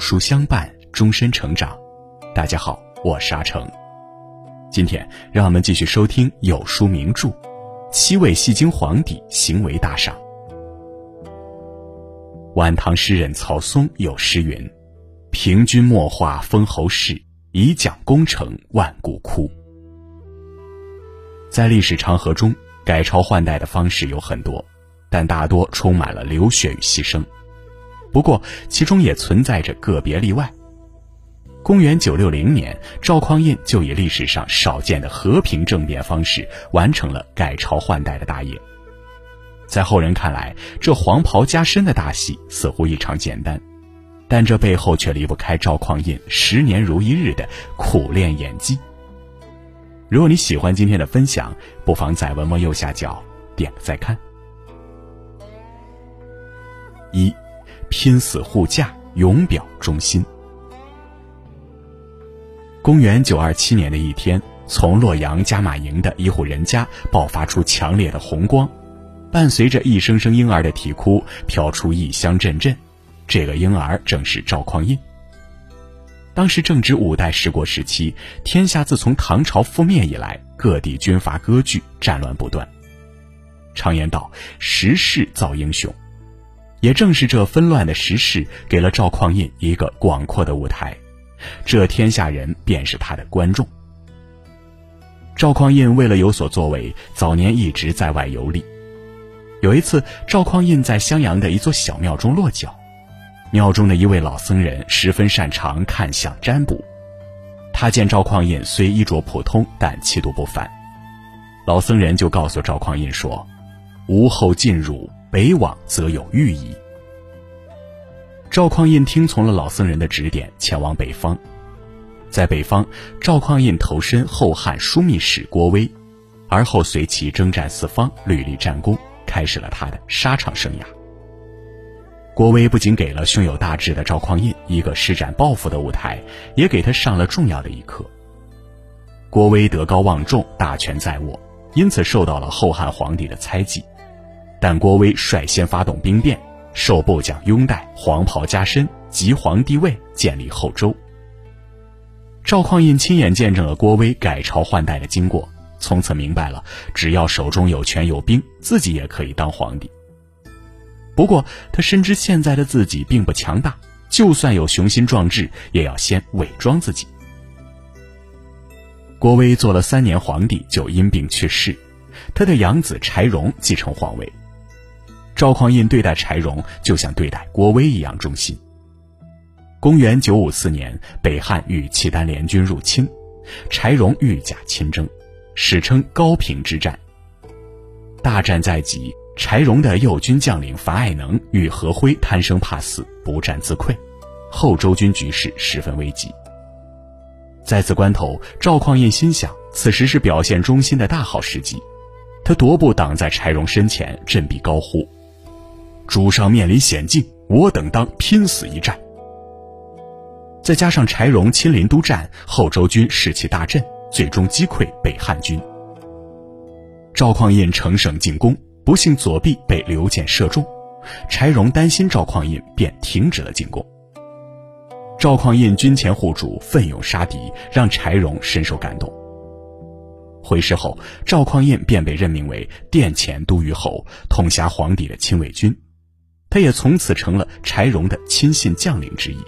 书相伴，终身成长。大家好，我是阿成。今天让我们继续收听有书名著《七位戏精皇帝行为大赏》。晚唐诗人曹嵩有诗云：“平君莫话封侯事，以讲功成万骨枯。”在历史长河中，改朝换代的方式有很多，但大多充满了流血与牺牲。不过，其中也存在着个别例外。公元九六零年，赵匡胤就以历史上少见的和平政变方式，完成了改朝换代的大业。在后人看来，这黄袍加身的大戏似乎异常简单，但这背后却离不开赵匡胤十年如一日的苦练演技。如果你喜欢今天的分享，不妨在文末右下角点个再看。一。拼死护驾，永表忠心。公元九二七年的一天，从洛阳加马营的一户人家爆发出强烈的红光，伴随着一声声婴儿的啼哭，飘出异香阵阵。这个婴儿正是赵匡胤。当时正值五代十国时期，天下自从唐朝覆灭以来，各地军阀割据，战乱不断。常言道：“时势造英雄。”也正是这纷乱的时事，给了赵匡胤一个广阔的舞台，这天下人便是他的观众。赵匡胤为了有所作为，早年一直在外游历。有一次，赵匡胤在襄阳的一座小庙中落脚，庙中的一位老僧人十分擅长看相占卜。他见赵匡胤虽衣着普通，但气度不凡，老僧人就告诉赵匡胤说：“吾后进入。”北往则有寓意。赵匡胤听从了老僧人的指点，前往北方。在北方，赵匡胤投身后汉枢密使郭威，而后随其征战四方，屡立战功，开始了他的沙场生涯。郭威不仅给了胸有大志的赵匡胤一个施展抱负的舞台，也给他上了重要的一课。郭威德高望重，大权在握，因此受到了后汉皇帝的猜忌。但郭威率先发动兵变，受部将拥戴，黄袍加身，即皇帝位，建立后周。赵匡胤亲眼见证了郭威改朝换代的经过，从此明白了，只要手中有权有兵，自己也可以当皇帝。不过他深知现在的自己并不强大，就算有雄心壮志，也要先伪装自己。郭威做了三年皇帝，就因病去世，他的养子柴荣继承皇位。赵匡胤对待柴荣就像对待郭威一样忠心。公元九五四年，北汉与契丹联军入侵，柴荣御驾亲征，史称高平之战。大战在即，柴荣的右军将领樊爱能与何辉贪生怕死，不战自溃，后周军局势十分危急。在此关头，赵匡胤心想，此时是表现忠心的大好时机，他踱步挡在柴荣身前，振臂高呼。主上面临险境，我等当拼死一战。再加上柴荣亲临督战，后周军士气大振，最终击溃北汉军。赵匡胤乘胜进攻，不幸左臂被刘建射中，柴荣担心赵匡胤，便停止了进攻。赵匡胤军前护主，奋勇杀敌，让柴荣深受感动。回师后，赵匡胤便被任命为殿前都虞候，统辖皇帝的亲卫军。他也从此成了柴荣的亲信将领之一。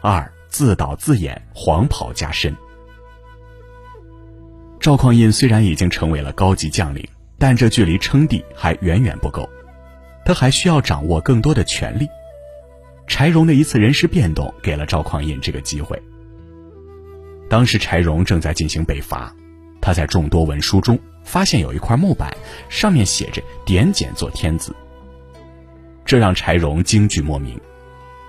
二自导自演，黄袍加身。赵匡胤虽然已经成为了高级将领，但这距离称帝还远远不够，他还需要掌握更多的权力。柴荣的一次人事变动，给了赵匡胤这个机会。当时柴荣正在进行北伐，他在众多文书中发现有一块木板，上面写着“点检做天子”。这让柴荣惊惧莫名。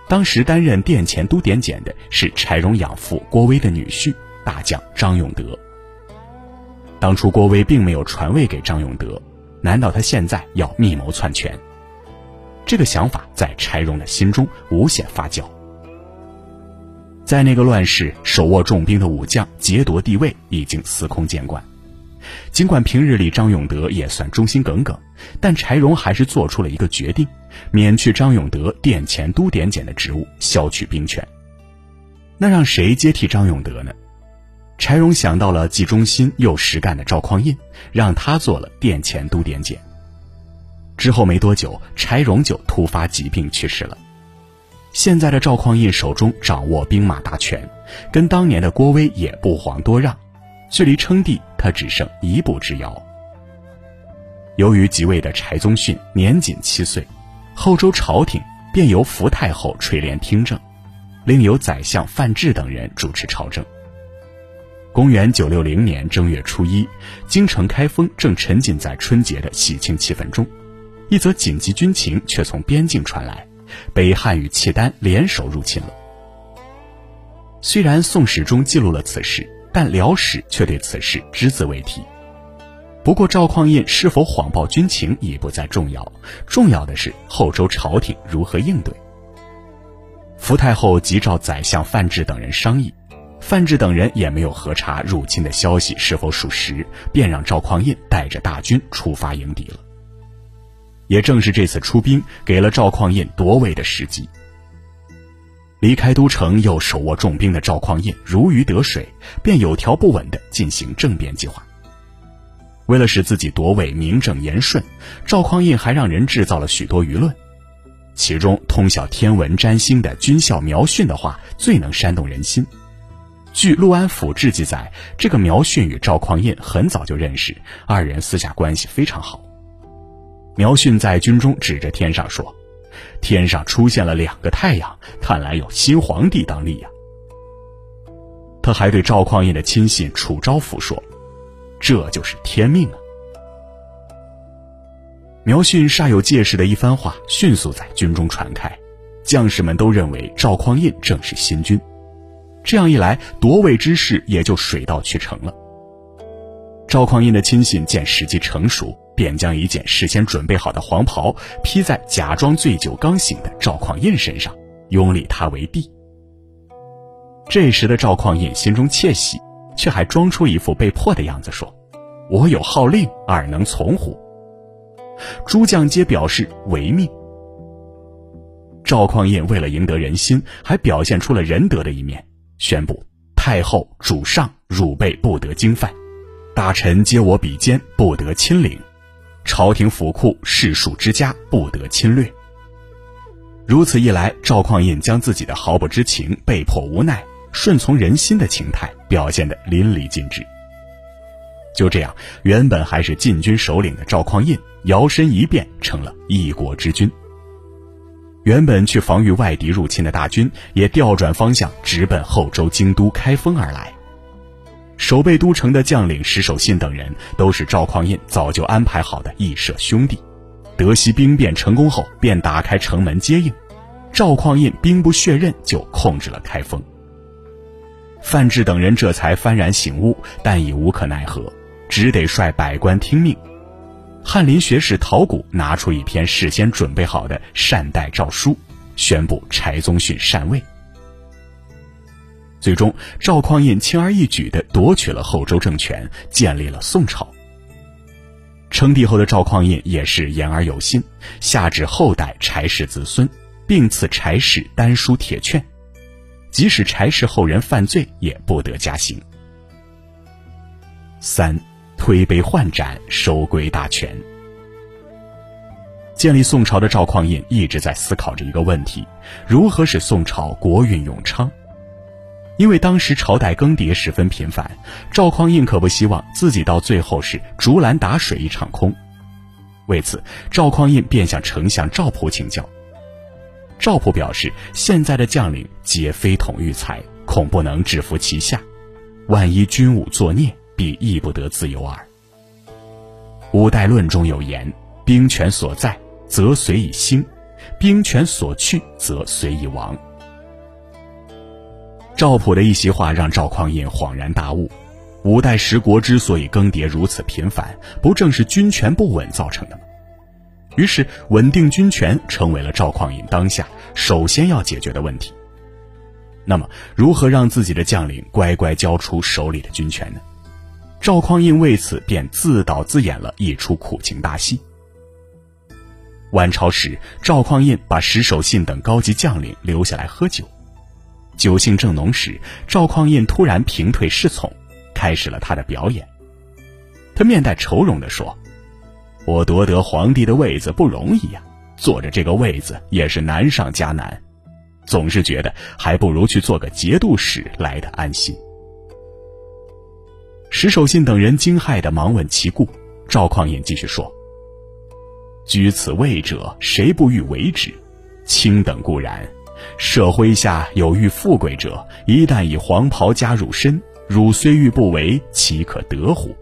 当时担任殿前都点检的是柴荣养父郭威的女婿大将张永德。当初郭威并没有传位给张永德，难道他现在要密谋篡权？这个想法在柴荣的心中无限发酵。在那个乱世，手握重兵的武将劫夺帝位已经司空见惯，尽管平日里张永德也算忠心耿耿，但柴荣还是做出了一个决定，免去张永德殿前都点检的职务，削去兵权。那让谁接替张永德呢？柴荣想到了既忠心又实干的赵匡胤，让他做了殿前都点检。之后没多久，柴荣就突发疾病去世了。现在的赵匡胤手中掌握兵马大权，跟当年的郭威也不遑多让，距离称帝他只剩一步之遥。由于即位的柴宗训年仅七岁，后周朝廷便由福太后垂帘听政，另有宰相范质等人主持朝政。公元九六零年正月初一，京城开封正沉浸在春节的喜庆气氛中，一则紧急军情却从边境传来：北汉与契丹联手入侵了。虽然《宋史》中记录了此事，但《辽史》却对此事只字未提。不过，赵匡胤是否谎报军情已不再重要，重要的是后周朝廷如何应对。福太后急召宰相范质等人商议。范质等人也没有核查入侵的消息是否属实，便让赵匡胤带着大军出发迎敌了。也正是这次出兵，给了赵匡胤夺位的时机。离开都城又手握重兵的赵匡胤如鱼得水，便有条不紊地进行政变计划。为了使自己夺位名正言顺，赵匡胤还让人制造了许多舆论，其中通晓天文占星的军校苗训的话最能煽动人心。据《陆安府志》记载，这个苗训与赵匡胤很早就认识，二人私下关系非常好。苗训在军中指着天上说：“天上出现了两个太阳，看来有新皇帝当立呀。”他还对赵匡胤的亲信楚昭甫说：“这就是天命啊。”苗训煞有介事的一番话迅速在军中传开，将士们都认为赵匡胤正是新君。这样一来，夺位之事也就水到渠成了。赵匡胤的亲信见时机成熟，便将一件事先准备好的黄袍披在假装醉酒刚醒的赵匡胤身上，拥立他为帝。这时的赵匡胤心中窃喜，却还装出一副被迫的样子，说：“我有号令，尔能从乎？”诸将皆表示违命。赵匡胤为了赢得人心，还表现出了仁德的一面。宣布太后主上汝辈不得经犯，大臣皆我比肩不得亲领，朝廷府库士庶之家不得侵略。如此一来，赵匡胤将自己的毫不知情、被迫无奈、顺从人心的情态表现得淋漓尽致。就这样，原本还是禁军首领的赵匡胤摇身一变成了一国之君。原本去防御外敌入侵的大军，也调转方向，直奔后周京都开封而来。守备都城的将领石守信等人，都是赵匡胤早就安排好的义舍兄弟。得悉兵变成功后，便打开城门接应。赵匡胤兵不血刃，就控制了开封。范质等人这才幡然醒悟，但已无可奈何，只得率百官听命。翰林学士陶谷拿出一篇事先准备好的善待诏书，宣布柴宗训禅位。最终，赵匡胤轻而易举地夺取了后周政权，建立了宋朝。称帝后的赵匡胤也是言而有信，下旨后代柴氏子孙，并赐柴氏丹书铁券，即使柴氏后人犯罪，也不得加刑。三。推杯换盏，收归大权。建立宋朝的赵匡胤一直在思考着一个问题：如何使宋朝国运永昌？因为当时朝代更迭十分频繁，赵匡胤可不希望自己到最后是竹篮打水一场空。为此，赵匡胤便向丞相赵普请教。赵普表示：现在的将领皆非统御才，恐不能制服其下，万一军武作孽。必亦不得自由耳。五代论中有言：“兵权所在，则随以兴；兵权所去，则随以亡。”赵普的一席话让赵匡胤恍然大悟：五代十国之所以更迭如此频繁，不正是军权不稳造成的吗？于是，稳定军权成为了赵匡胤当下首先要解决的问题。那么，如何让自己的将领乖乖交出手里的军权呢？赵匡胤为此便自导自演了一出苦情大戏。晚朝时，赵匡胤把石守信等高级将领留下来喝酒，酒兴正浓时，赵匡胤突然平退侍从，开始了他的表演。他面带愁容地说：“我夺得皇帝的位子不容易呀，坐着这个位子也是难上加难，总是觉得还不如去做个节度使来的安心。”石守信等人惊骇的忙问其故，赵匡胤继续说：“居此位者，谁不欲为之？卿等固然，社会下有欲富贵者，一旦以黄袍加入身，汝虽欲不为，岂可得乎？”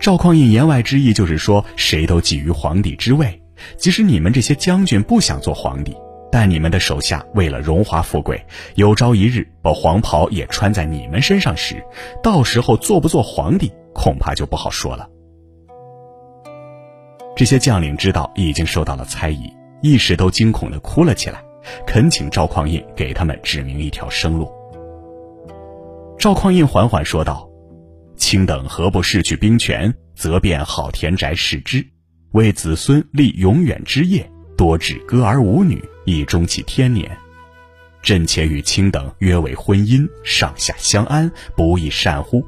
赵匡胤言外之意就是说，谁都觊觎皇帝之位，即使你们这些将军不想做皇帝，但你们的手下为了荣华富贵，有朝一日把黄袍也穿在你们身上时，到时候做不做皇帝，恐怕就不好说了。这些将领知道已经受到了猜疑，一时都惊恐的哭了起来，恳请赵匡胤给他们指明一条生路。赵匡胤缓缓说道。卿等何不逝去兵权，则变好田宅视之，为子孙立永远之业，多指歌儿舞女，以终其天年。朕且与卿等约为婚姻，上下相安，不亦善乎？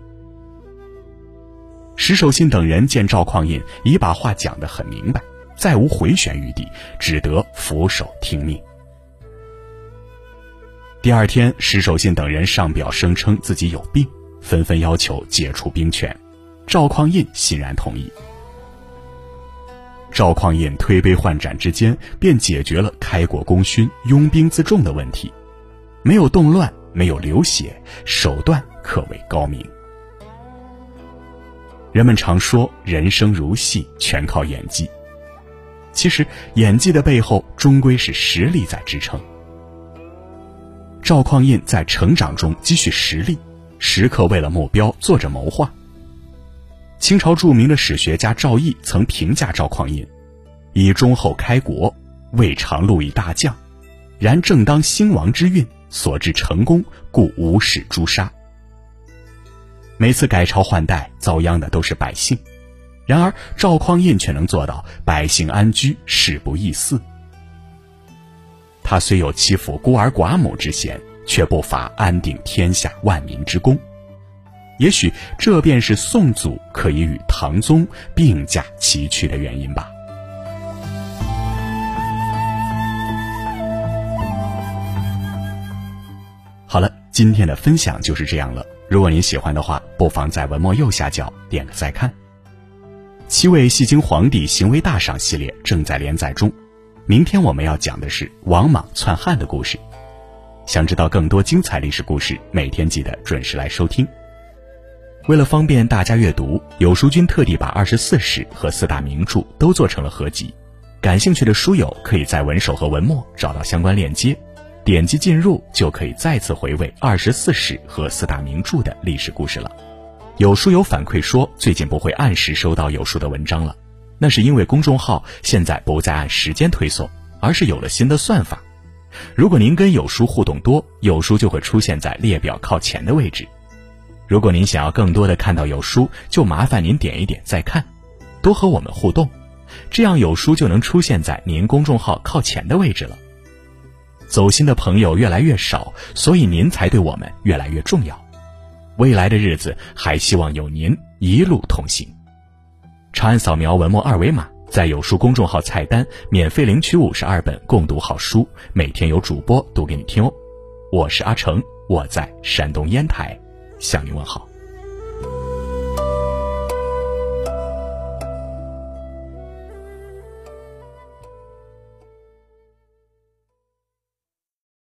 石守信等人见赵匡胤已把话讲得很明白，再无回旋余地，只得俯首听命。第二天，石守信等人上表声称自己有病。纷纷要求解除兵权，赵匡胤欣然同意。赵匡胤推杯换盏之间，便解决了开国功勋拥兵自重的问题，没有动乱，没有流血，手段可谓高明。人们常说人生如戏，全靠演技。其实演技的背后，终归是实力在支撑。赵匡胤在成长中积蓄实力。时刻为了目标做着谋划。清朝著名的史学家赵翼曾评价赵匡胤：“以忠厚开国，未尝路以大将，然正当兴亡之运，所至成功，故无始诛杀。”每次改朝换代，遭殃的都是百姓，然而赵匡胤却能做到百姓安居，事不易肆。他虽有欺负孤儿寡母之嫌。却不乏安定天下万民之功，也许这便是宋祖可以与唐宗并驾齐驱的原因吧。好了，今天的分享就是这样了。如果您喜欢的话，不妨在文末右下角点个再看。七位戏精皇帝行为大赏系列正在连载中，明天我们要讲的是王莽篡汉的故事。想知道更多精彩历史故事，每天记得准时来收听。为了方便大家阅读，有书君特地把二十四史和四大名著都做成了合集。感兴趣的书友可以在文首和文末找到相关链接，点击进入就可以再次回味二十四史和四大名著的历史故事了。有书友反馈说，最近不会按时收到有书的文章了，那是因为公众号现在不再按时间推送，而是有了新的算法。如果您跟有书互动多，有书就会出现在列表靠前的位置。如果您想要更多的看到有书，就麻烦您点一点再看，多和我们互动，这样有书就能出现在您公众号靠前的位置了。走心的朋友越来越少，所以您才对我们越来越重要。未来的日子还希望有您一路同行。长按扫描文末二维码。在有书公众号菜单免费领取五十二本共读好书，每天有主播读给你听哦。我是阿成，我在山东烟台，向你问好。